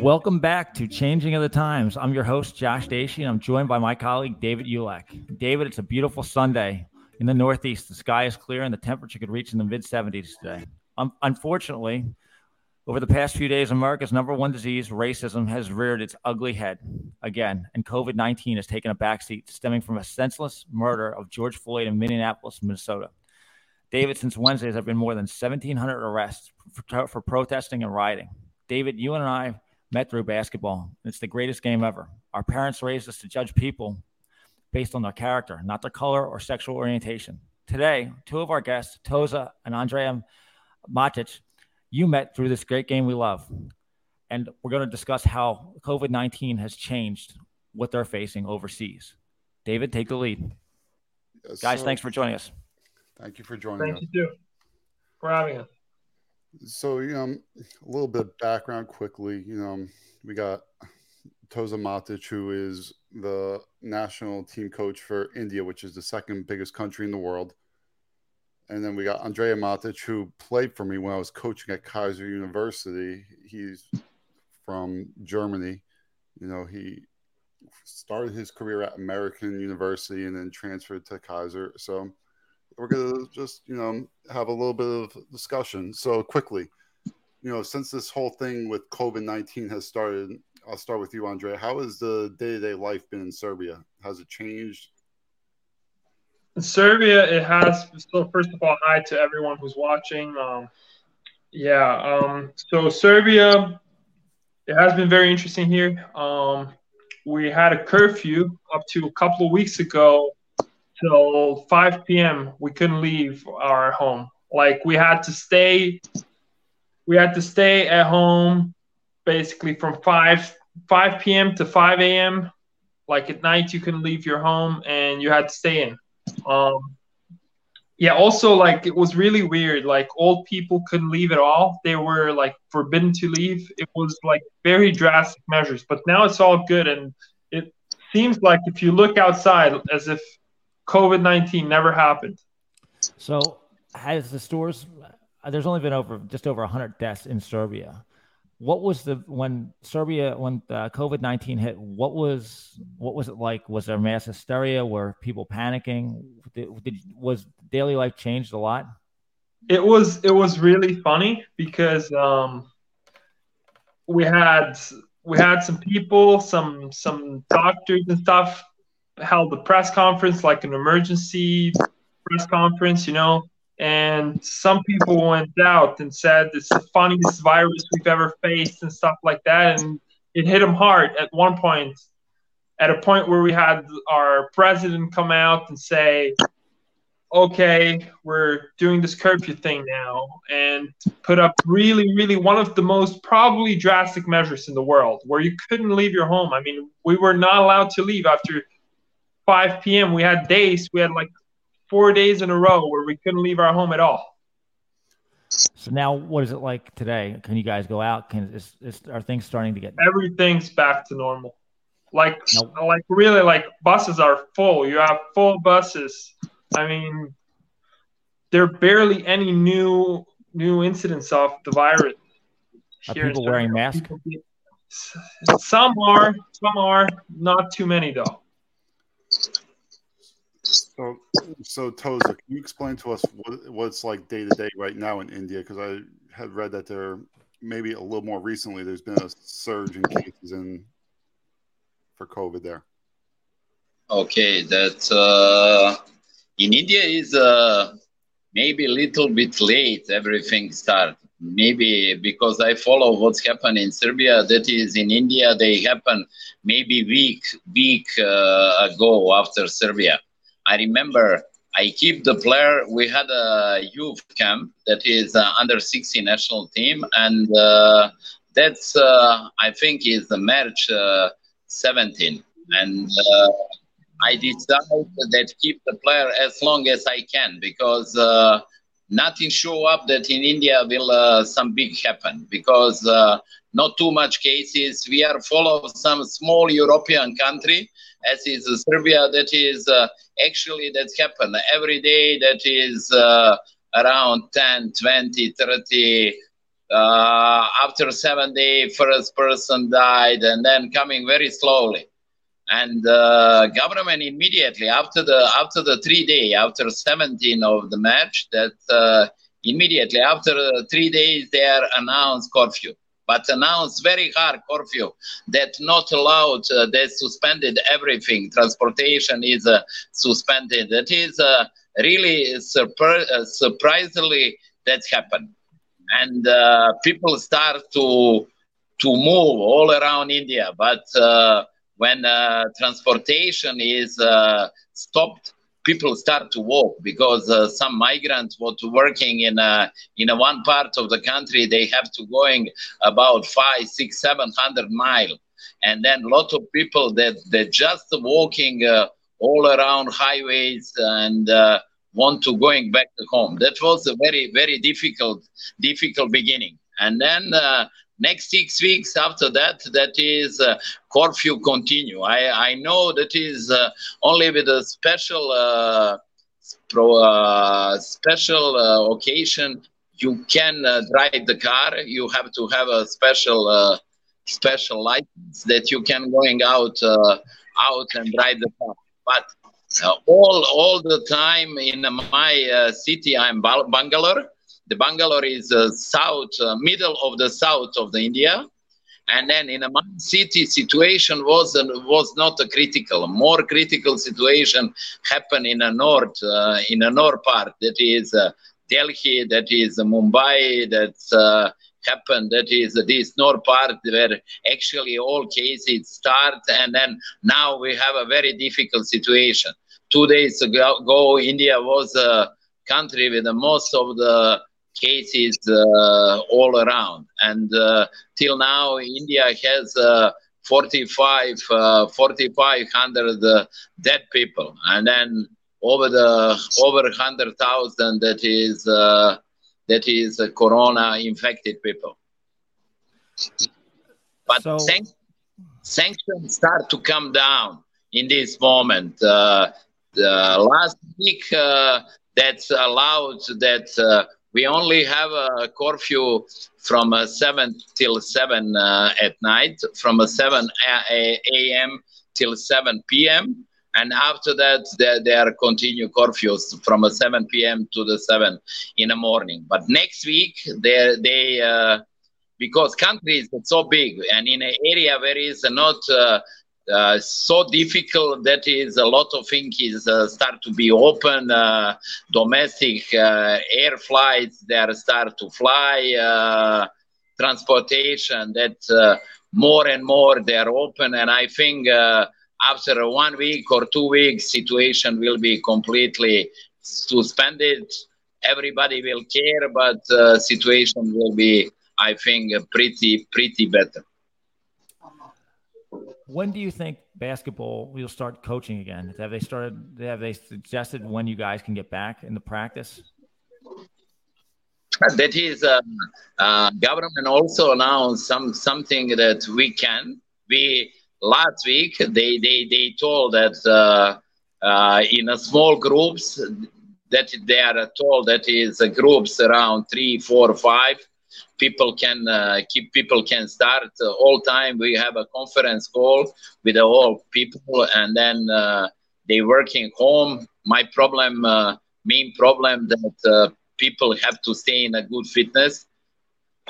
Welcome back to Changing of the Times. I'm your host, Josh Dacey, and I'm joined by my colleague, David Ulek. David, it's a beautiful Sunday in the Northeast. The sky is clear and the temperature could reach in the mid 70s today. Um, unfortunately, over the past few days, America's number one disease, racism, has reared its ugly head again, and COVID 19 has taken a backseat, stemming from a senseless murder of George Floyd in Minneapolis, Minnesota. David, since Wednesday, there have been more than 1,700 arrests for, for protesting and rioting. David, you and I met through basketball. It's the greatest game ever. Our parents raised us to judge people based on their character, not their color or sexual orientation. Today, two of our guests, Toza and Andrea Matic, you met through this great game we love. And we're going to discuss how COVID 19 has changed what they're facing overseas. David, take the lead. Yes, Guys, thanks for joining us. Thank you for joining Thank us. Thank you, too, for having us. So, you know, a little bit of background quickly. You know, we got Toza Matic, who is the national team coach for India, which is the second biggest country in the world. And then we got Andrea Matic, who played for me when I was coaching at Keiser University. He's from Germany. You know, he started his career at American University and then transferred to Keiser. So we're to just, you know, have a little bit of discussion. So quickly, you know, since this whole thing with COVID 19 has started, I'll start with you, Andre. How has the day to day life been in Serbia? Has it changed? In Serbia, it has. So, first of all, hi to everyone who's watching. Um, yeah, um, so Serbia, it has been very interesting here. Um, we had a curfew up to a couple of weeks ago till 5 p.m. We couldn't leave our home. Like we had to stay, we had to stay at home basically from 5 5 p.m. to 5 a.m. Like at night, you couldn't leave your home and you had to stay in. Um, yeah, also like it was really weird. Like old people couldn't leave at all. They were like forbidden to leave. It was like very drastic measures. But now it's all good and it seems like if you look outside as if COVID 19 never happened. So, has the stores, there's only been over just over 100 deaths in Serbia. What was the when Serbia when COVID nineteen hit? What was what was it like? Was there mass hysteria? Were people panicking? Did, did, was daily life changed a lot? It was it was really funny because um, we had we had some people, some some doctors and stuff held a press conference, like an emergency press conference, you know, and some people went out and said it's the funniest virus we've ever faced and stuff like that. And it hit them hard at one point, at a point where we had our president come out and say, okay, we're doing this curfew thing now, and put up really, really one of the most probably drastic measures in the world where you couldn't leave your home. I mean, we were not allowed to leave after 5 p.m. We had days, we had like four days in a row where we couldn't leave our home at all. So now, what is it like today? Can you guys go out? Can is, is are things starting to get? Everything's back to normal. Like, nope. like really, like buses are full. You have full buses. I mean, there are barely any new new incidents of the virus. Are people wearing masks? Some are, some are, not too many though. So, so Toza, can you explain to us what, what it's like day to day right now in India? Because I had read that there, maybe a little more recently, there's been a surge in cases in for COVID there. Okay, that uh, in India is uh, maybe a little bit late. Everything start maybe because I follow what's happened in Serbia. That is in India, they happen maybe week week uh, ago after Serbia. I remember I keep the player. We had a youth camp that is uh, under 60 national team, and uh, that's uh, I think is the March uh, 17, and. Uh, I decide that keep the player as long as I can because nothing show up that in India will uh, some big happen because uh, not too much cases. We are full of some small European country as is Serbia that is uh, actually that's happened every day that is uh, around 10, 20, 30 uh, after seven first person died, and then coming very slowly. And uh, government immediately after the after the three day after 17 of the match that uh, immediately after three days they are announced curfew. But announced very hard curfew that not allowed uh, they suspended everything. Transportation is uh, suspended. That is uh, really surpri- uh, surprisingly that happened. And people start to to move all around india. But uh, when transportation is stopped people start to walk because uh, some migrants what working in a, in a one part of the country they have to going about five six seven hundred mile. And then a lot of people that that just walking uh, all around highways and uh, want to going back to home. That was a very very difficult difficult beginning. And then uh, next six weeks after that that is uh, curfew continue. I i know that is uh, only with a special uh, pro, uh, special uh, occasion you can uh, drive the car. You have to have a special special license that you can going out out and drive the car. But all all the time in my city i'm bangalore the Bangalore is uh, south, uh, middle of the south of the India. And then in a city situation was uh, was not a critical. More critical situation happened in a north, uh, in a north part. That is uh, Delhi, that is Mumbai, that's uh, happened. That is this north part where actually all cases start, and then now we have a very difficult situation. Two days ago, India was a country with the most of the cases uh, all around. And uh, till now, India has uh, 45, 4,500 dead people. And then over the over 100,000 that is that is corona infected people. But so, sanctions start to come down in this moment. Uh, last week, uh, that's allowed that uh, we only have a curfew from uh, 7 till 7 uh, at night, from uh, 7 a.m. till 7 p.m. And after that, there, there are continue curfews from uh, 7 p.m. to the 7 in the morning. But next week, they, they because country is so big and in an area where is not uh, uh, so difficult that is a lot of things is uh, start to be open uh, domestic uh, air flights they are start to fly uh, transportation that uh, more and more they are open. And i think after one week or two weeks situation will be completely suspended. Everybody will care but situation will be i think pretty pretty better when do you think basketball will start coaching again? Have they started? Have they suggested when you guys can get back in the practice? That is, uh, uh, government also announced some something that we can. We last week they they they told that uh, uh in a small groups that they are told that is groups around three, four, five people can uh, keep people can start. Uh, all time we have a conference call with all people and then uh, they working home. My problem uh, main problem that uh, people have to stay in a good fitness.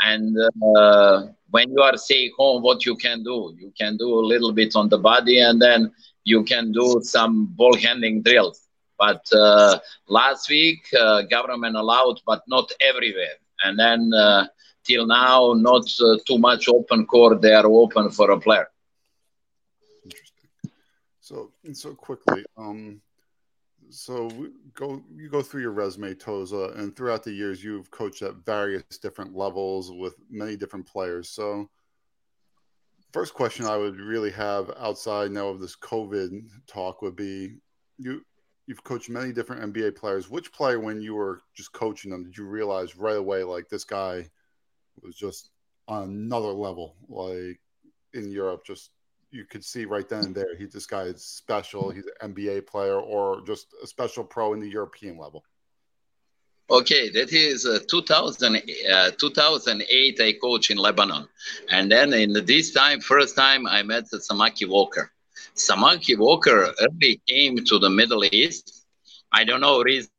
And uh, when you are stay home what you can do? You can do a little bit on the body and then you can do some ball handling drills. But last week government allowed but not everywhere. And then till now not uh, too much open court. They are open for a player. Interesting. So so quickly, um, so go you go through your resume, Toza, and throughout the years you've coached at various different levels with many different players. So first question I would really have outside now of this COVID talk would be you you've coached many different NBA players. Which player, when you were just coaching them, did you realize right away like this guy was just on another level. Like in Europe, just you could see right then and there, he this guy is special. He's an NBA player or just a special pro in the European level. Okay, that is uh, 2000, uh, 2008. I coach in Lebanon, and then in this time, first time I met Samaki Walker. Samaki Walker early came to the Middle East. I don't know reason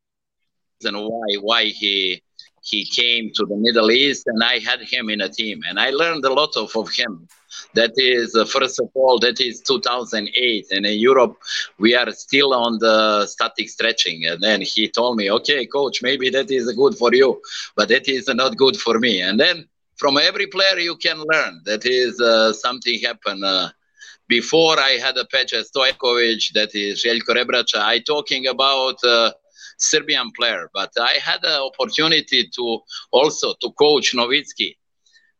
why why he he came to the Middle East, and I had him in a team, and I learned a lot of, of him. That is, uh, first of all, that is 2008. And in Europe, we are still on the static stretching. And then he told me, okay, coach, maybe that is good for you, but that is not good for me. And then from every player, you can learn. That is uh, something happened. Uh, before I had a Peja Stojakovic, that is Željko Rebraca, I talking about uh, Serbian player, but I had the opportunity to also to coach Nowitzki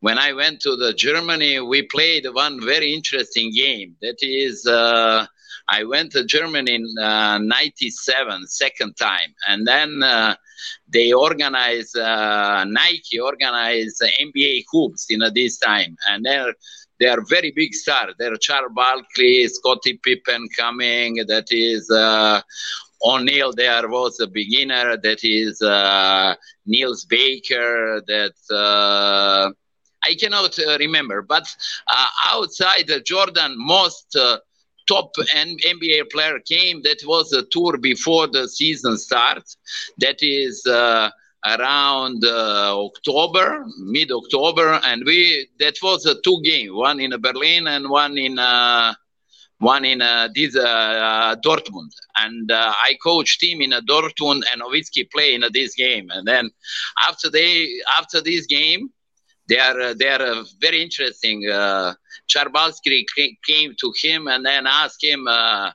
when I went to the Germany, we played one very interesting game. That is, uh, I went to Germany in uh, 97, second time. And then uh, they organized, uh, Nike organized NBA hoops in uh, this time. And they're, they are very big stars. They're Charles Barkley, Scottie Pippen coming. That is O'Neal there was a beginner. That is uh, Niels Baker. That uh, I cannot uh, remember, but uh, outside Jordan, most uh, top NBA player came. That was a tour before the season starts. That is uh, around uh, October, mid October, and we that was a two game, one in Berlin and one in. Uh, one in this Dortmund, and I coached him in Dortmund, and Nowitzki play in this game. And then after they after this game, they are uh, they are uh, very interesting. Uh, Charles Barkley came to him and then asked him, uh,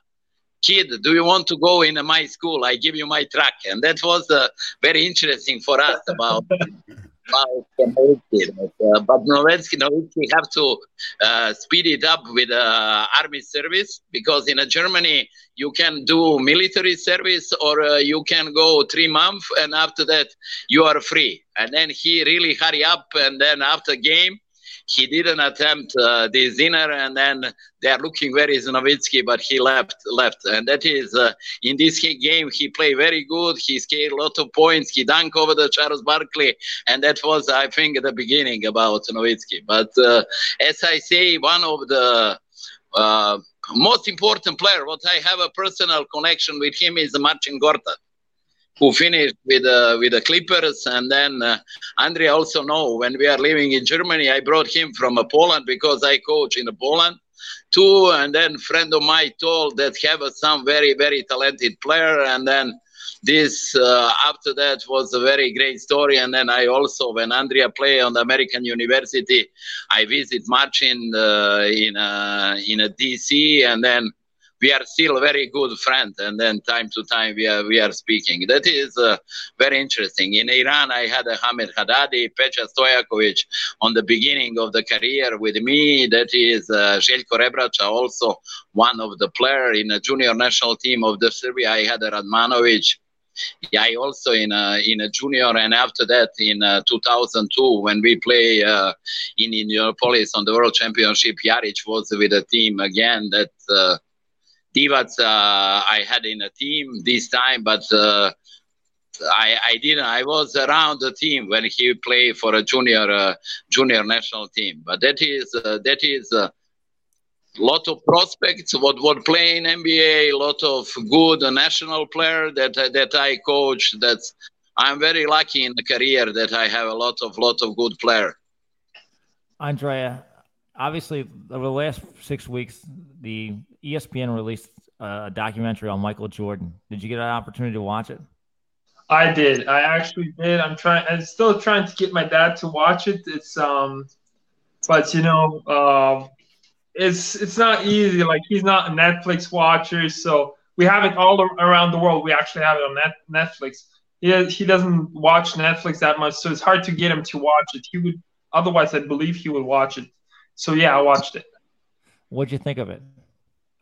"Kid, do you want to go in my school? I give you my truck." And that was uh, very interesting for us about. Uh, but Nowitzki, Nowitzki have to uh, speed it up with uh, army service because in Germany you can do military service or uh, you can go three months and after that you are free. And then he really hurry up and then after game he didn't attempt uh, this dinner, and then they are looking very Nowitzki, but he left. Left, and that is uh, in this game he played very good. He scored a lot of points. He dunked over the Charles Barkley, and that was, I think, the beginning about Nowitzki. But uh, as I say, one of the uh, most important player, what I have a personal connection with him is Marcin Gortat who finished with uh, with the Clippers, and then uh, Andrea also know when we are living in Germany, I brought him from uh, Poland because I coach in Poland too, and then friend of mine told that have some very very talented player, and then this uh, after that was a very great story. And then i also when andrea play on the american university i visit marcin uh, in uh, in a dc and then we are still very good friends and then time to time we are we are speaking. That is uh, very interesting. In iran i had a hamid haddadi peja stojakovic on the beginning of the career with me. That is uh, Željko Rebraca also one of the player in a junior national team of the serbia. I had a radmanovic. Yeah, I also in a in a junior, and after that in uh, 2002 when we play uh, in Indianapolis on the World Championship, Jaric was with the team again. That uh, Divac uh, I had in a team this time, but uh, I, I didn't. I was around the team when he played for a junior uh, junior national team. But that is that is a lot of prospects what what playing NBA, a lot of good national player that that I coach. That's I'm very lucky in the career that I have a lot of lot of good player. Andrea, obviously over the last six weeks, the ESPN released a documentary on Michael Jordan. Did you get an opportunity to watch it? I did. I actually did. I'm trying. I'm still trying to get my dad to watch it. It's um, but you know, uh, it's it's not easy. Like he's not a Netflix watcher, so we have it all around the world. We actually have it on net, Netflix. He he doesn't watch Netflix that much, so it's hard to get him to watch it. He would otherwise, I believe he would watch it. So yeah, I watched it. What'd you think of it?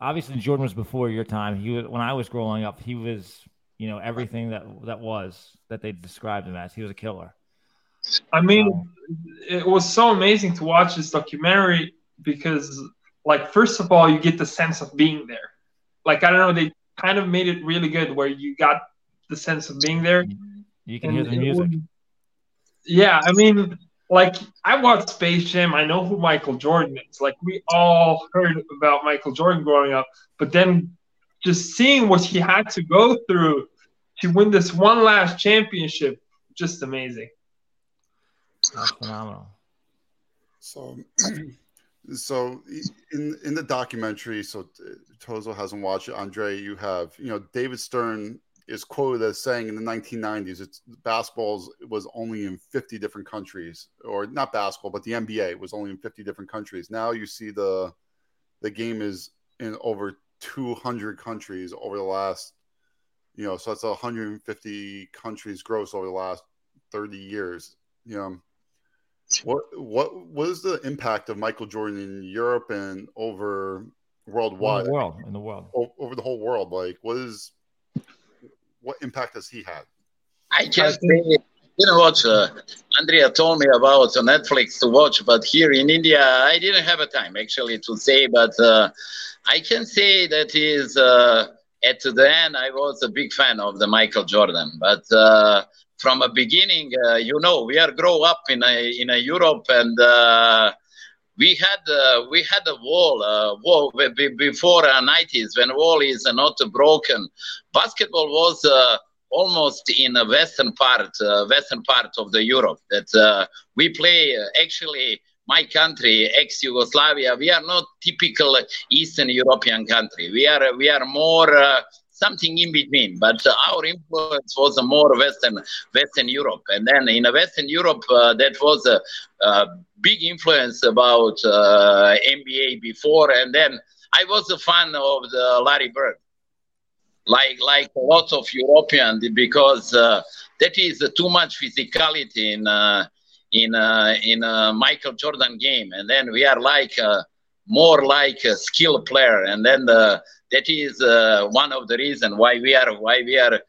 Obviously, Jordan was before your time. He was when I was growing up. He was, you know, everything that that was that they described him as. He was a killer. I mean, um, it was so amazing to watch this documentary because, like, first of all, you get the sense of being there. Like, I don't know, they kind of made it really good where you got the sense of being there. You can and hear the music. Yeah, I mean, like I watched Space Jam. I know who Michael Jordan is. Like we all heard about Michael Jordan growing up, but then just seeing what he had to go through to win this one last championship, just amazing. That's phenomenal. So, so in in the documentary, so Toza hasn't watched it. Andre, you have. You know, David Stern is quoted as saying in the 1990s, it's basketball was only in 50 different countries, or not basketball, but the NBA was only in 50 different countries. Now you see the the game is in over 200 countries over the last, you know, so that's 150 countries gross over the last 30 years. You know, what what was the impact of Michael Jordan in Europe and over worldwide? In the world, in the world, over the whole world. Like, what is what impact has he had? I just say, you know what, uh, Andrea told me about Netflix to watch, but here in India, I didn't have a time actually to say, but uh, I can say that is uh, at the end, I was a big fan of the Michael Jordan, but uh, from a beginning, uh, you know, we are grow up in a, in a Europe and uh, we had uh, we had a wall uh, wall before the 90s when wall is not broken. Basketball was uh, almost in a western part uh, western part of the Europe that we play actually my country, ex-Yugoslavia, we are not typical Eastern European country. We are we are more uh, something in between. But uh, our influence was more Western Western Europe, and then in Western Europe, uh, that was a, a, big influence about uh, NBA before, and then I was a fan of the Larry Bird, like like a lot of European, because uh, that is too much physicality in. Uh, in uh, in Michael Jordan game, and then we are like more like a skill player, and then the that is uh, one of the reasons why we are why we are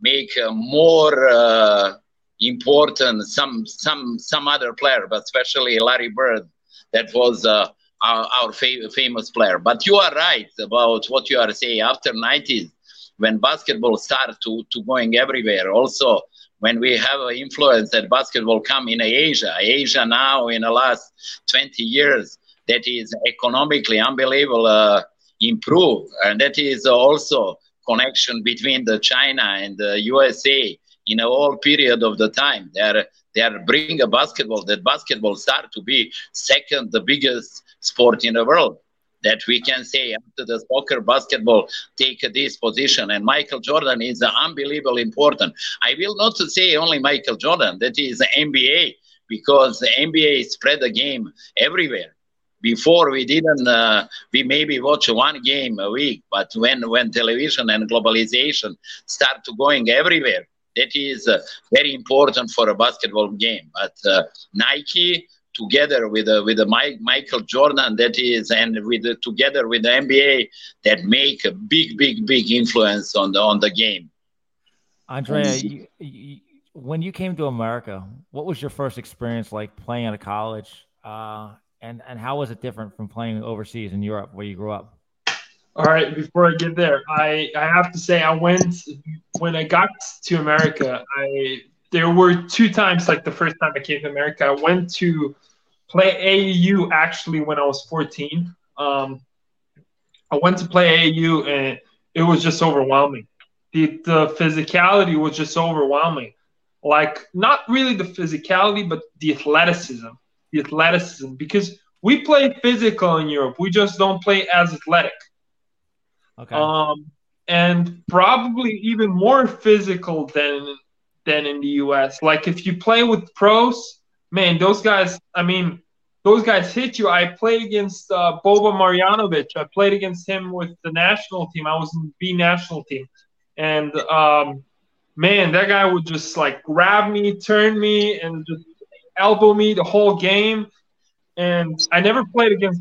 make uh, more uh, important some some some other player, but especially Larry Bird, that was uh, our, our fa- famous player. But you are right about what you are saying. After 90s, when basketball started to, to going everywhere, also when we have an influence that basketball come in Asia, Asia now in the last 20 years, that is economically unbelievable uh, improve. And that is also connection between the China and the USA in a whole period of the time. They are they are bringing a basketball that basketball start to be second the biggest sport in the world. That we can say after the soccer, basketball take this position, and Michael Jordan is unbelievably important. I will not say only Michael Jordan. That is NBA because the NBA spread the game everywhere before we didn't uh, we maybe watch one game a week but when when television and globalization start to going everywhere that is uh, very important for a basketball game. But uh, nike together with uh, with Mike, michael jordan that is and with the, together with the nba that make a big big big influence on the on the game. Andrea you, you, when you came to america what was your first experience like playing at a college? Uh, and and how was it different from playing overseas in Europe where you grew up? All right, before I get there, I I have to say I went when I got to America. I there were two times like the first time I came to America. I went to play AAU actually when I was 14. Um, I went to play AAU and it was just overwhelming. The the physicality was just overwhelming. Like not really the physicality, but the athleticism the athleticism because we play physical in Europe. We just don't play as athletic. Okay. Um, and probably even more physical than than in the US. Like if you play with pros, man, those guys. I mean, those guys hit you. I played against uh, Boba Marjanovic. I played against him with the national team. I was in the B national team, and um, man, that guy would just like grab me, turn me, and just elbow me the whole game. And I never played against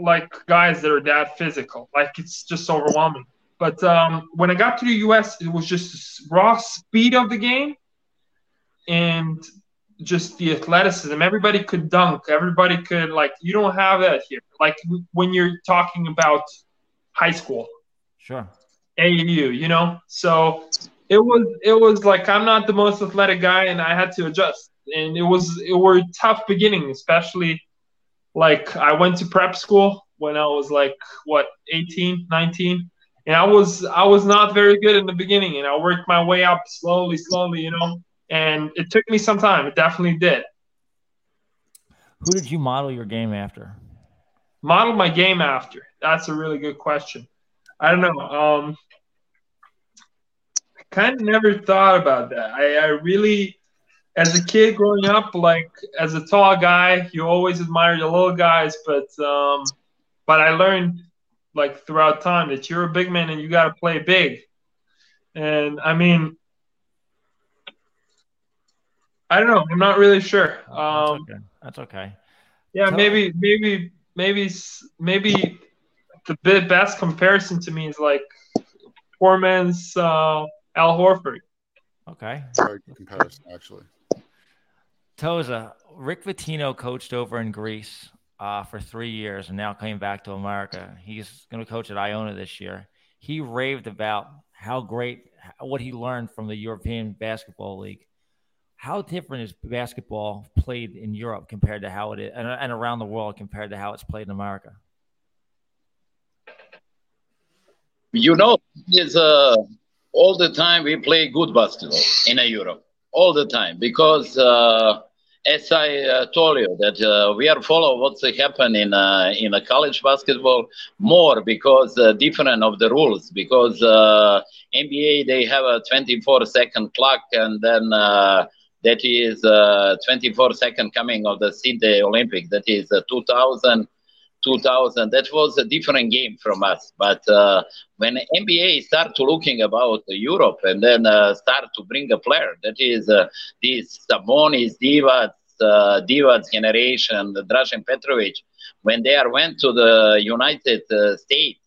like guys that are that physical. Like it's just overwhelming. But um, when I got to the US, it was just raw speed of the game and just the athleticism. Everybody could dunk. Everybody could like. You don't have that here. Like when you're talking about high school. Sure. AAU, you know. So it was it was like I'm not the most athletic guy, and I had to adjust. And it was it were tough beginning, especially like I went to prep school when I was like what 18, 19, and I was I was not very good in the beginning, and I worked my way up slowly, slowly, you know. And it took me some time. It definitely did. Who did you model your game after? Model my game after. That's a really good question. I don't know. Um, I kind of never thought about that. I, I really, as a kid growing up, like as a tall guy, you always admire the little guys, but um, but I learned like throughout time that you're a big man and you got to play big. And I mean, I don't know. I'm not really sure. Um, That's okay. That's okay. Yeah, Tell- maybe, maybe, maybe, maybe the bit best comparison to me is like poor man's uh, Al Horford. Okay. Very good comparison, actually. Toza, Rick Pitino coached over in Greece uh, for three years and now came back to America. He's going to coach at Iona this year. He raved about how great, what he learned from the European Basketball League. How different is basketball played in Europe compared to how it is, and, and around the world compared to how it's played in America? You know, is uh, all the time we play good basketball in Europe, all the time, because uh, as I uh, told you that uh, we are follow what's happen in uh, in a college basketball more because uh, different of the rules because uh, NBA they have a 24 second clock and then uh, that is uh, 24 second coming of the Sydney Olympic. That is uh, 2000 2000 that was a different game from us. But uh, when NBA start to looking about Europe and then uh, start to bring a player that is uh, this Sabonis, Divac, uh, Divac generation, Dražen Petrovic, when they are went to the United uh, States,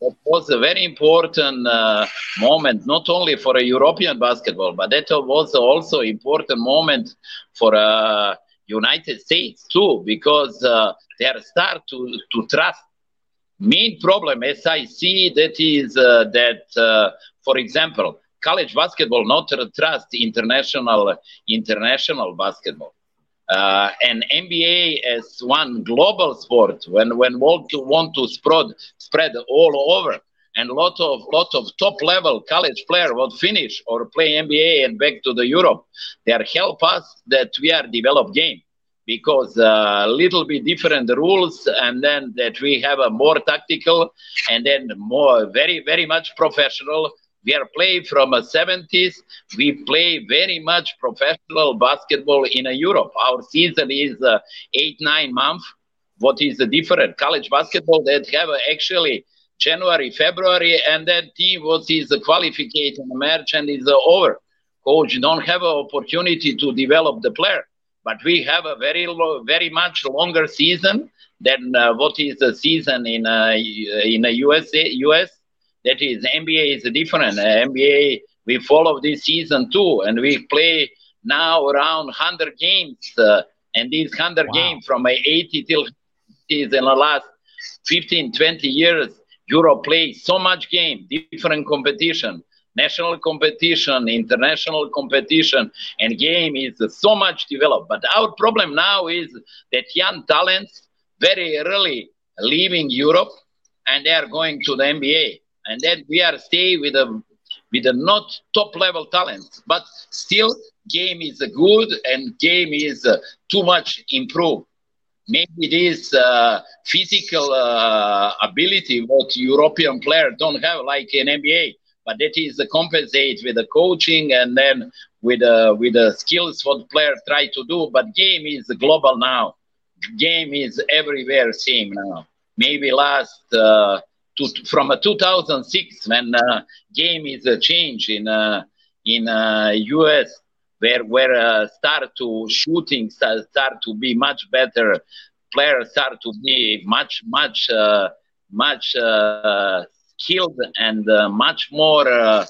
that was a very important uh, moment, not only for a European basketball, but that was also important moment for uh, United States too, because uh, they are start to, to trust main problem as I see that is uh, that, uh, for example, college basketball not trust international international basketball. Uh, and NBA as one global sport when when want to want to spread spread all over and lot of lot of top level college player would finish or play NBA and back to the Europe. They are help us that we are develop game because a uh, little bit different rules and then that we have a more tactical and then more very very much professional. We are playing from the 70s we play very much professional basketball in uh, europe. Our season is uh, eight nine months. What is the different college basketball that have actually january february and then team what is the qualification match and is over coach don't have an opportunity to develop the player but we have a very lo- very much longer season than uh, what is the season in uh, in the USA US. That is NBA is different. Uh, NBA we follow this season too, and we play now around 100 games, uh, and these 100 Wow. games from uh, 80 till is in the last 15 20 years. Europe plays so much game, different competition national competition, international competition, and game is so much developed. But our problem now is that young talents very early leaving Europe and they are going to the NBA, and then we are stay with a with a not top level talents, but still game is good and game is uh, too much improved. Maybe this uh, physical uh, ability what European players don't have like in NBA but that is compensate with the coaching and then with uh, with the skills what players try to do. But game is global now. Game is everywhere same now. Maybe last uh, to, from uh, 2006 when uh, game is a change in uh, in uh, US where where uh, start to shooting start, to be much better. Players start to be much much uh, much uh, skilled and uh, much more uh,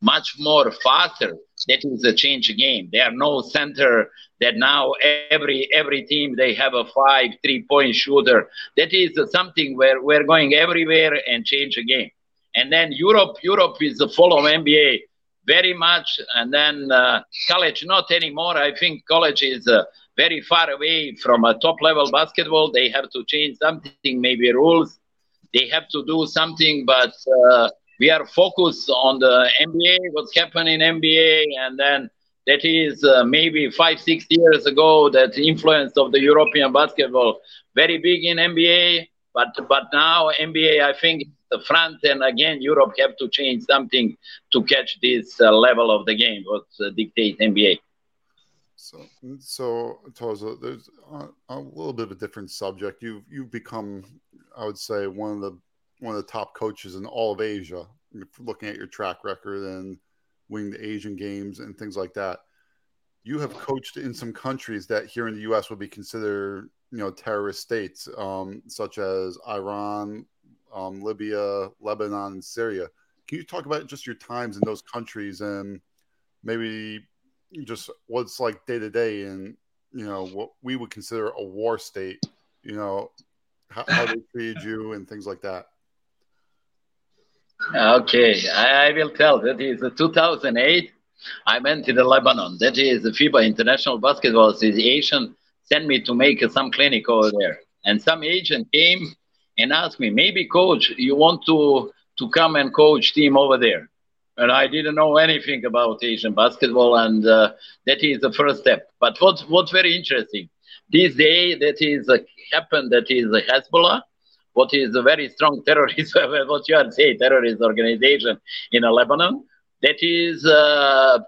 much more faster. That is a change game. There are no center that now every every team they have a five three point shooter. That is something where we're going everywhere and change a game. And then Europe, Europe is of NBA very much. And then uh, college, not anymore. I think college is uh, very far away from a top level basketball. They have to change something, maybe rules. They have to do something, but uh, we are focused on the NBA, what's happening in NBA, and then that is uh, maybe five, six years ago that influence of the European basketball very big in NBA, but but now NBA, I think the front and again Europe have to change something to catch this uh, level of the game what uh, dictate NBA. So, so Toza, there's a, a, little bit of a different subject. You've you've become, I would say, one of the one of the top coaches in all of Asia. Looking at your track record and winning the Asian games and things like that, you have coached in some countries that here in the U.S. would be considered, you know, terrorist states, um, such as Iran, um, Libya, Lebanon, and Syria. Can you talk about just your times in those countries and maybe just what's like day to day in you know what we would consider a war state? You know how, how they treated you and things like that. Okay, I, I will tell. That is 2008. I went to the Lebanon. That is the FIBA International Basketball Association sent me to make some clinic over there. And some agent came and asked me, maybe coach, you want to to come and coach team over there? And I didn't know anything about Asian basketball, and uh, that is the first step. But what's what's very interesting, this day that is uh, happened, that is Hezbollah, what is a very strong terrorist, what you are saying, terrorist organization in Lebanon, that is uh,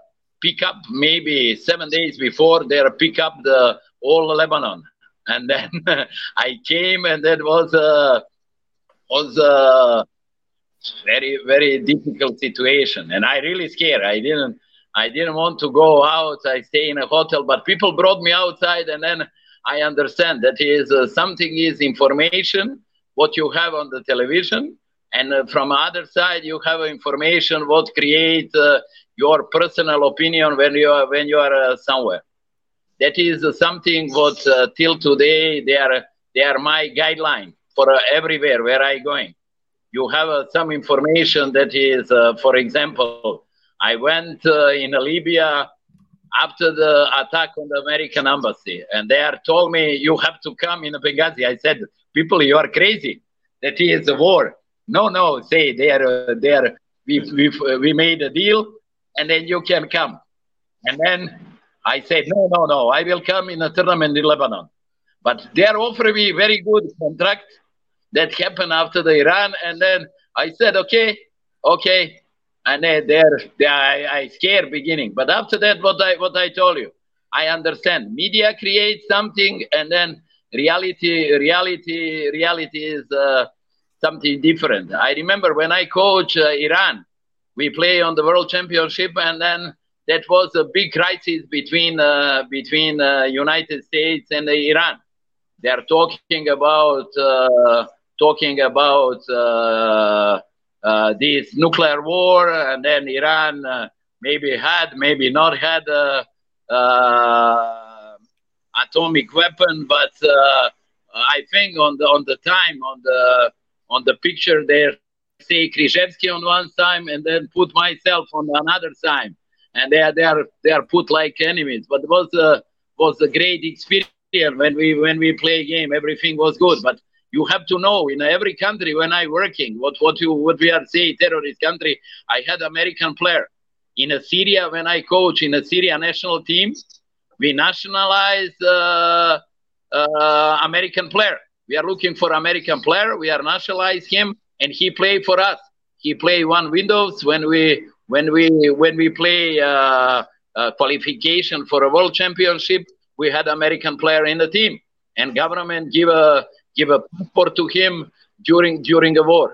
pick up maybe seven days before they pick up the all Lebanon and then I came, and that was a was a very very difficult situation, and I really scared. I didn't I didn't want to go out. I stay in a hotel, but people brought me outside, and then I understand that is uh, something is information what you have on the television, and uh, from other side you have information what create uh, your personal opinion when you are when you are uh, somewhere that is something what uh, till today they are they are my guideline for uh, everywhere where I going. You have uh, some information that is, for example, I went in Libya after the attack on the American embassy, and they are told me you have to come in Benghazi. I said, people, you are crazy. That is a war. No, no, say they are they are. We we we made a deal, and then you can come, and then I said, no, no, no, I will come in a tournament in Lebanon. But they are offering me very good contract that happened after the Iran. And then I said, okay, okay. And then they're, they I, I scared beginning. But after that, what I, what I told you, I understand. Media creates something and then reality, reality, reality is uh, something different. I remember when I coach uh, Iran, we play on the world championship and then that was a big crisis between uh, between uh, United States and Iran. They are talking about uh, talking about uh, uh, this nuclear war, and then Iran uh, maybe had, maybe not had a, atomic weapon, but I think on the on the time on the on the picture there say Krzyzewski on one side and then put myself on another side and they are they are they are put like enemies. But it was a was a great experience when we when we play a game. Everything was good, but you have to know in every country when I working what what you what we are saying terrorist country. I had American player in Syria when I coach in a Syria national team. We nationalize uh, uh, American player. We are looking for American player. We are nationalize him, and he play for us. He play one Windows when we when we when we play uh, uh, qualification for a world championship, we had American player in the team, and government give a give a passport to him during during the war.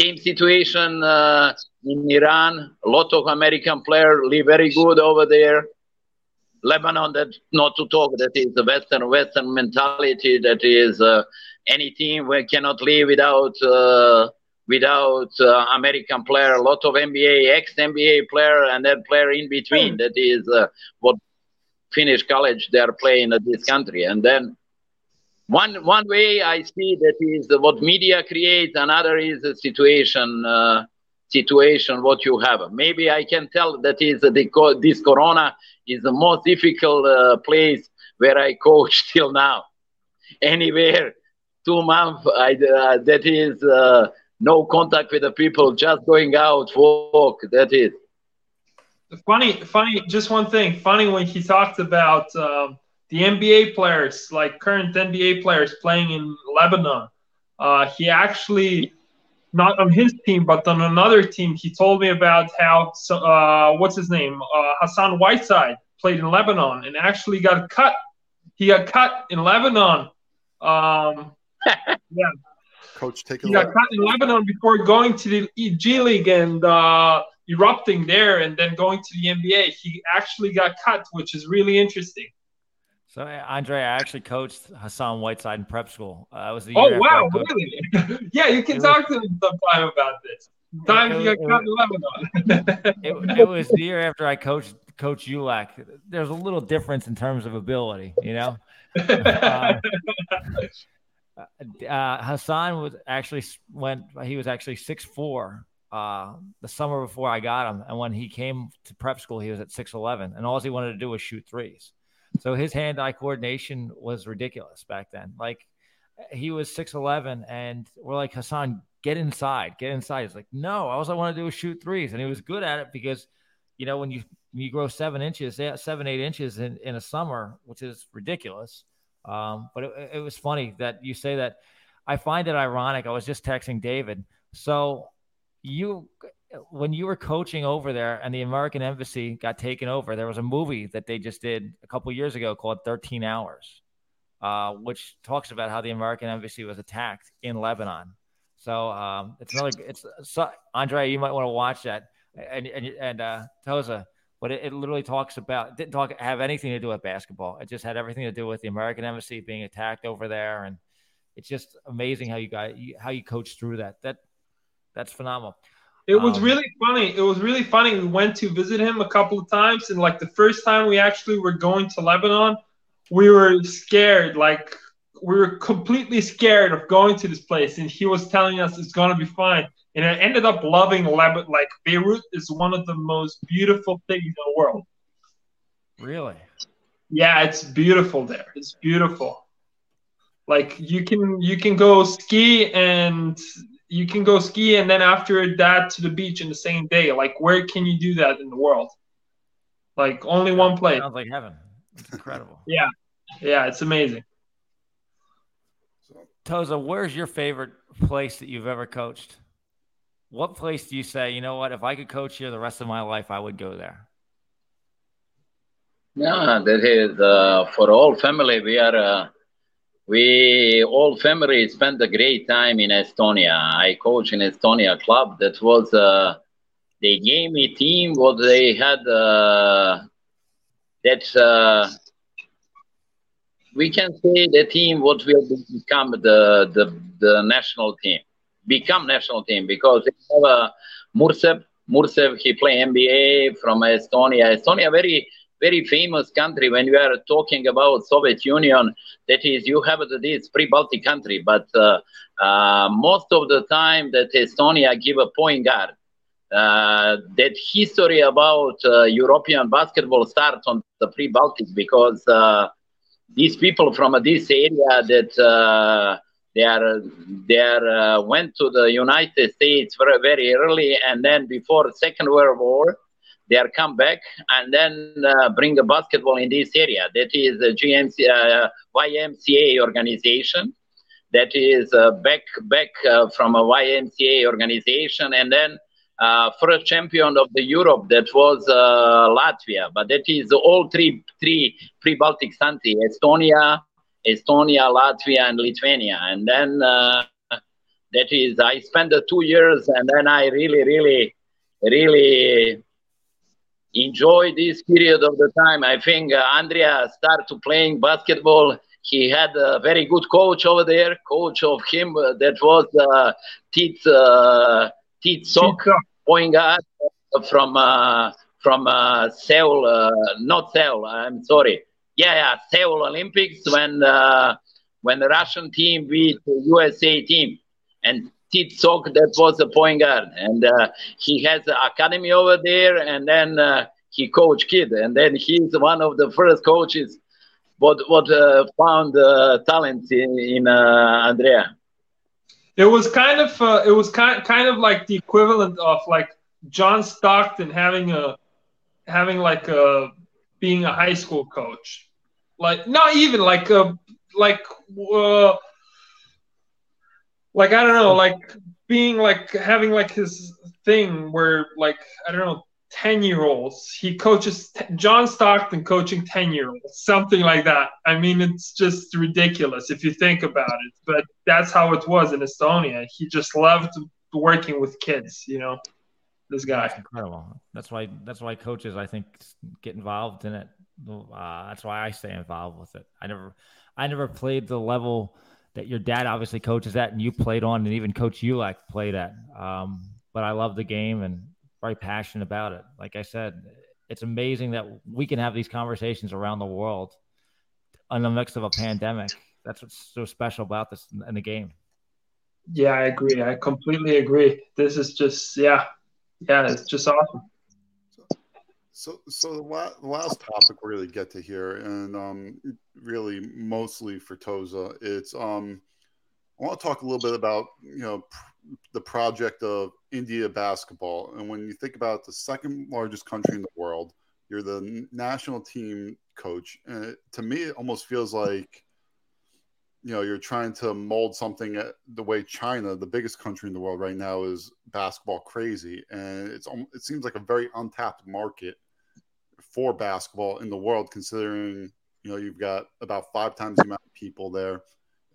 Same situation uh, in Iran. A lot of American player live very good over there. Lebanon, that not to talk, that is the Western Western mentality. That is uh, any team we cannot live without uh, without uh, American player, a lot of NBA, ex-NBA player, and then player in between. That is uh, what finished college they are playing at this country, and then one one way I see that is what media creates, another is a situation uh, situation what you have. Maybe I can tell that is the, this Corona is the most difficult uh, place where I coach till now. Anywhere, two months, I, uh, that is uh, no contact with the people, just going out walk. That is. Funny, funny. Just one thing. Funny when he talked about. Um, the NBA players, like current NBA players playing in Lebanon. Uh, he actually, not on his team, but on another team, he told me about how, uh, what's his name? Uh, Hassan Whiteside played in Lebanon and actually got cut. He got cut in Lebanon. Um, yeah. Coach, take a he look. got cut in Lebanon before going to the G League and uh, erupting there and then going to the NBA. He actually got cut, which is really interesting. So, Andre, I actually coached Hassan Whiteside in prep school. Uh, was the oh wow, really? yeah, you can it talk was, to him sometime about this. Time it, you got caught in Lebanon. it, it, was the year after I coached Coach Ulak. There's a little difference in terms of ability, you know. uh, uh, Hassan was actually went. He was actually six four uh, the summer before I got him, and when he came to prep school, he was at six eleven, and all he wanted to do was shoot threes. So his hand-eye coordination was ridiculous back then. Like he was 6'11 and we're like, Hassan, get inside, get inside. He's like, no, all I want to do is shoot threes. And he was good at it because, you know, when you, when you grow seven inches, seven, eight inches in, in a summer, which is ridiculous. Um, but it, it was funny that you say that. I find it ironic. I was just texting David. So you when you were coaching over there and the American embassy got taken over, there was a movie that they just did a couple years ago called 13 Hours, uh, which talks about how the American embassy was attacked in Lebanon. So um, it's another, it's so, Andre, you might want to watch that. And, and, and uh, Toza, but it, it, literally talks about, didn't talk, have anything to do with basketball. It just had everything to do with the American embassy being attacked over there. And it's just amazing how you got, how you coach through that. That, that's phenomenal. It was um, really funny. It was really funny. We went to visit him a couple of times, and like the first time we actually were going to Lebanon, we were scared. Like we were completely scared of going to this place, and he was telling us it's gonna be fine. And I ended up loving Lebanon. Like Beirut is one of the most beautiful things in the world. Really? Yeah, it's beautiful there. It's beautiful. Like you can you can go ski and you can go ski and then after that to the beach in the same day. Like, where can you do that in the world? Like, only one place. Sounds like heaven. It's incredible. yeah, yeah, it's amazing. Toza, where's your favorite place that you've ever coached? What place do you say, you know what, if I could coach here the rest of my life, I would go there? Yeah, that is uh, for all family. We are uh, we all family spent a great time in Estonia. I coach in Estonia club. That was uh, they gave me team what they had. Uh, that uh, we can say the team what will become the the, the national team, become national team because they have a Müürsepp. Müürsepp he play NBA from Estonia. Estonia very very famous country when we are talking about Soviet Union. That is, you have this pre-Baltic country, but uh, uh, most of the time that Estonia give a point guard. Uh, that history about uh, European basketball starts on the pre-Baltic because uh, these people from this area that uh, they are they are went to the United States very very early, and then before Second World War they are come back and then uh, bring a basketball in this area. That is the GMC, uh, YMCA organization. That is uh, back back uh, from a YMCA organization, and then uh, first champion of the Europe that was uh, Latvia. But that is all three three pre-Baltic countries: Estonia, Estonia, Latvia, and Lithuania. And then that is I spent the two years, and then I really, really, really enjoy this period of the time. I think uh, Andrea started playing basketball. He had a very good coach over there, coach of him uh, that was uh, Tiit uh, Tiit Sokk, point guard from uh, from uh, Seoul, uh, not Seoul. I'm sorry. Yeah, yeah, Seoul Olympics when uh, when the Russian team beat the USA team, and Sokk that was the point guard, and uh, he has an academy over there, and then uh, he coach kid, and then he's one of the first coaches what what uh, found uh, talent in, in Andrea. It was kind of it was kind kind of like the equivalent of like John Stockton having a having like a being a high school coach, like not even like a like uh, like I don't know like being like having like his thing where like I don't know 10 year olds. He coaches John Stockton coaching 10 year olds, something like that. I mean, it's just ridiculous if you think about it, but that's how it was in Estonia. He just loved working with kids, you know, this guy. That's incredible. That's why, that's why coaches, I think, get involved in it. Uh, that's why I stay involved with it. I never, I never played the level that your dad obviously coaches at and you played on, and even Coach Ulek played at. Um, but I love the game and very passionate about it. Like I said, it's amazing that we can have these conversations around the world in the midst of a pandemic. That's what's so special about this in the game. Yeah, I agree. I completely agree. This is just, yeah, yeah, it's just awesome. So, so the, la- the last topic we're really get to here, and um, really mostly for Toza, it's um, I want to talk a little bit about you know the project of India basketball. And when you think about the second largest country in the world, you're the national team coach. And it, to me, it almost feels like, you know, you're trying to mold something the way China, the biggest country in the world right now, is basketball crazy. And it's it seems like a very untapped market for basketball in the world, considering, you know, you've got about five times the amount of people there.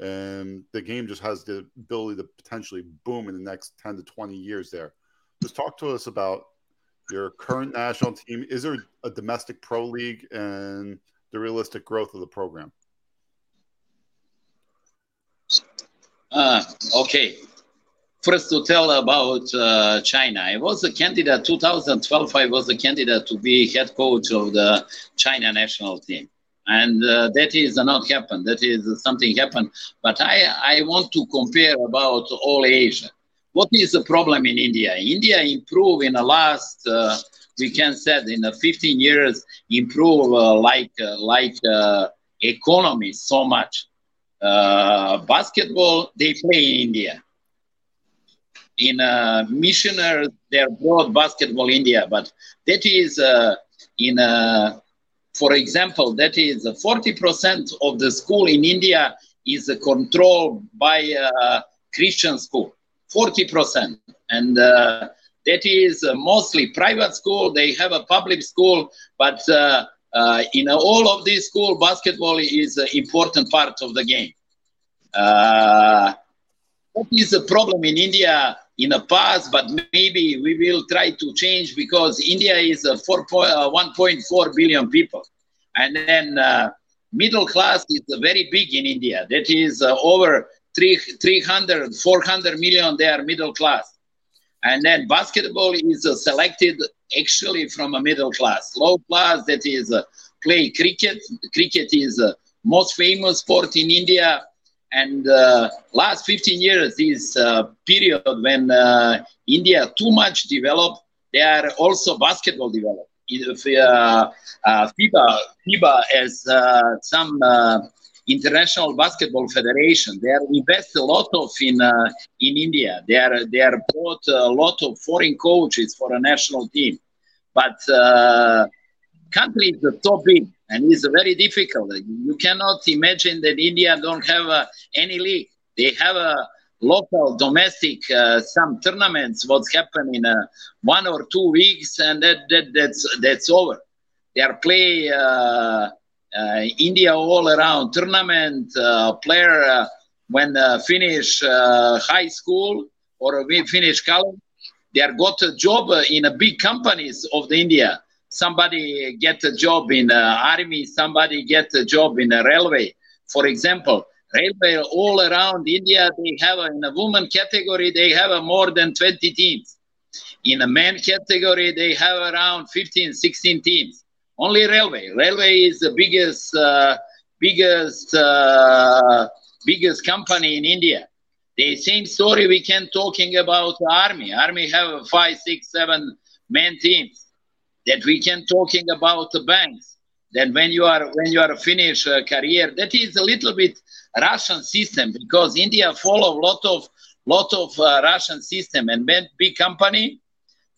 And the game just has the ability to potentially boom in the next 10 to 20 years there. Just talk to us about your current national team. Is there a domestic pro league and the realistic growth of the program? Uh, okay first to tell about uh, china i was a candidate 2012 i was a candidate to be head coach of the china national team and uh, that is not happened. That is something happened. But I, I want to compare about all Asia. What is the problem in India? India improved in the last, uh, we can say, in the 15 years, improve uh, like uh, like uh, economy so much. Basketball they play in India. In uh, missioners, they brought basketball India, but that is in for example, that is 40% of the school in India is controlled by a Christian school, 40%. And uh, that is mostly private school. They have a public school, but uh, uh, in all of these school, basketball is an important part of the game. Uh, what is the problem in India in the past, but maybe we will try to change because India is a 4, uh, 1.4 billion people. And then uh, middle class is very big in India. That is uh, over 3, 300, 400 million, they are middle class. And then basketball is uh, selected actually from a middle class. Low class, that is uh, play cricket. Cricket is most famous sport in India and uh, last 15 years is uh, period when uh, india too much developed they are also basketball developed if, uh, uh, FIBA, FIBA as uh, some international basketball federation. They are invest a lot of in in India. They are they are brought a lot of foreign coaches for a national team, but country is so big and it's very difficult. You cannot imagine that India don't have uh, any league. They have a local, domestic, uh, some tournaments. What's happening in uh, one or two weeks, and that, that that's that's over. They are play uh, uh, India all around tournament uh, player when finish high school or we finish college. They are got a job in a big companies of the India somebody get a job in the army, somebody get a job in the railway. For example, railway all around India, they have in a woman category, they have more than 20 teams. In a man category, they have around 15, 16 teams. Only railway. Railway is the biggest, uh, biggest uh, biggest company in India. The same story we can talking about army. Army have five, six, seven man teams. That we can talking about the banks. Then when you are when you are finished uh, career, that is a little bit Russian system because India follow lot of lot of uh, Russian system and when big company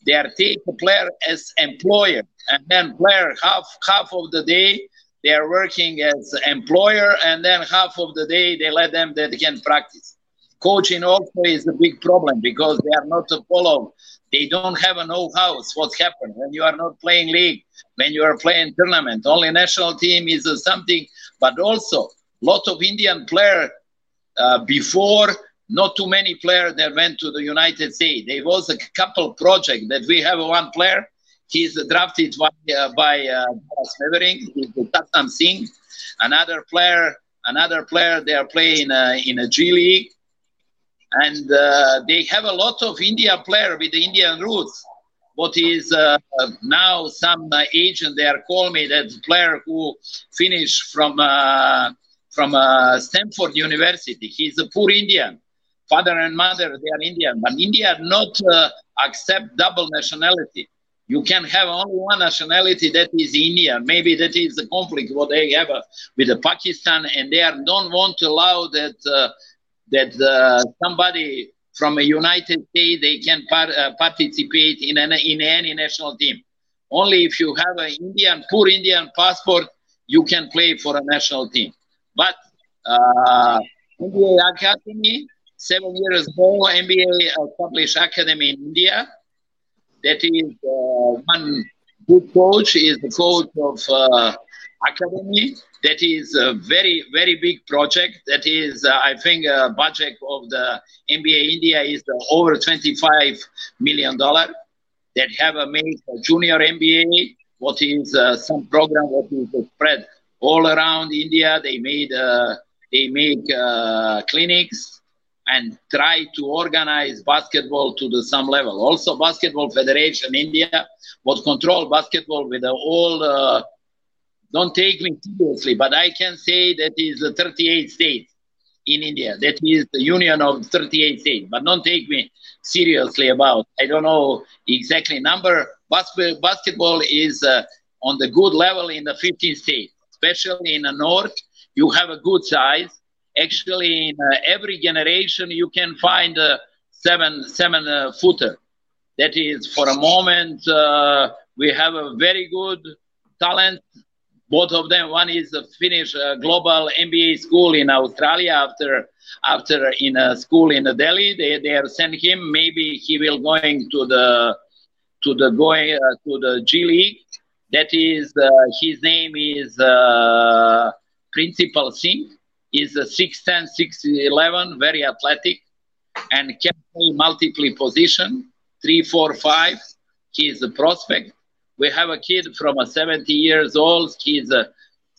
they are take player as employer and then player half half of the day they are working as employer and then half of the day they let them that can practice coaching also is a big problem because they are not follow they don't have a know-how What happened when you are not playing league when you are playing tournament only national team is something but also lot of indian player uh, before not too many players that went to the United States. There was a couple project that we have one player. He's drafted by, uh, by uh, Dallas Satnam Singh. Another player, another player, they are playing uh, in a G League. And uh, they have a lot of India player with Indian roots. What is uh, now some uh, agent they are calling me that player who finished from uh, from uh, Stanford University. He's a poor Indian father and mother they are indian but india not uh, accept double nationality you can have only one nationality that is india maybe that is the conflict what they have with the pakistan and they are, don't want to allow that that uh, somebody from a united states they can par- uh, participate in, an, in any national team only if you have an indian poor indian passport you can play for a national team but uh, NBA Academy seven years ago, NBA established academy in India. That is uh, one good coach is the coach of uh, academy. That is a very very big project. That is, uh, I think, a budget of the NBA India is over 25 million dollar. That have made a junior NBA. What is uh, some program? What is spread all around India? They made uh, they make uh, clinics and try to organize basketball to the some level. Also, Basketball Federation India would control basketball with all. Don't take me seriously, but I can say that is 38 states in India. That is the union of 38 states. But don't take me seriously about. I don't know exactly number. Bas- basketball is uh, on the good level in the 15 states, especially in the north. You have a good size actually in uh, every generation you can find a seven seven uh, footer that is for a moment uh, we have a very good talent both of them one is a finnish uh, global NBA school in australia after after in a school in delhi. They, they are sent him. Maybe he will going to the to the going uh, to the g league. That is uh, his name is Princepal Singh. Is a 6'10", 6'11", very athletic, and can play multiple position, three, four, five. He is a prospect. We have a kid from a 70 years old. He is a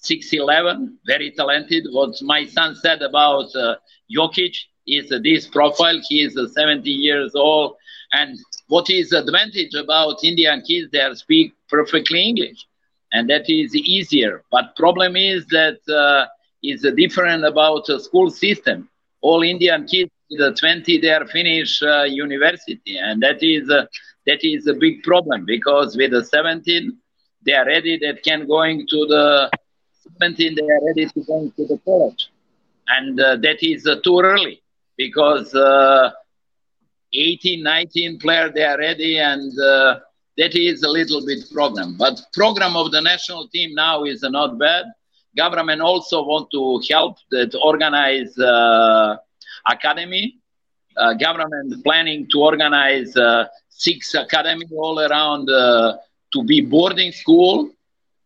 6'11", very talented. What my son said about uh, Jokic is uh, this profile. He is uh, 70 years old. And what is advantage about Indian kids, they speak perfectly English. And that is easier. But problem is that uh, is different about school system. All Indian kids, the 20, they are finished uh, university, and that is uh, that is a big problem because with the 17, they are ready that can going to the 17, they are ready to go to the college, and uh, that is uh, too early because uh, 18, 19 player they are ready and. Uh, that is a little bit problem, but program of the national team now is not bad government also want to help that organize academy. Uh, government planning to organize uh, six academy all around uh, to be boarding school,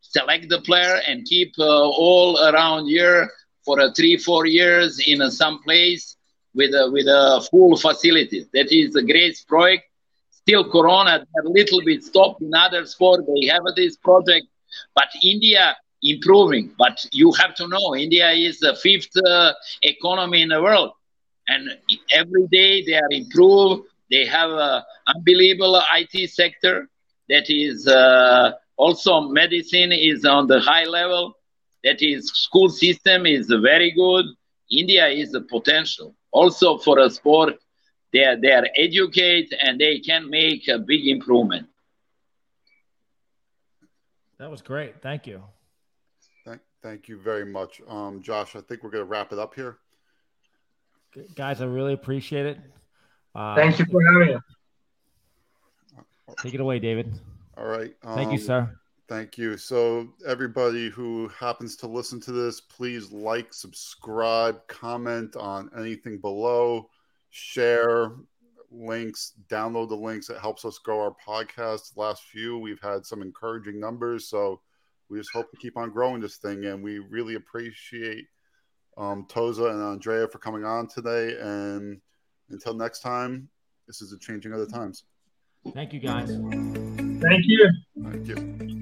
select the player and keep uh, all around here for uh, three four years in some place with a, with a full facility. That is a great project. Still, Corona a little bit stopped in other sport. They have this project, but India improving. But you have to know India is the fifth uh, economy in the world, and every day they are improved. They have an unbelievable IT sector that is uh, also medicine is on the high level. That is school system is very good. India is a potential. Also for a sport, they are, they are educated and they can make a big improvement. That was great. Thank you. Thank, thank you very much. Um, Josh, I think we're going to wrap it up here. Guys, I really appreciate it. Uh, Thank you for having us. Take it away, David. All right. Um, thank you, um, sir. Thank you. So, everybody who happens to listen to this, please like, subscribe, comment on anything below, share links, download the links. It helps us grow our podcast. last few, we've had some encouraging numbers. So, we just hope to keep on growing this thing. And we really appreciate um, Toza and Andrea for coming on today. And until next time, this is a changing of the times. Thank you, guys. Thank you. Thank you.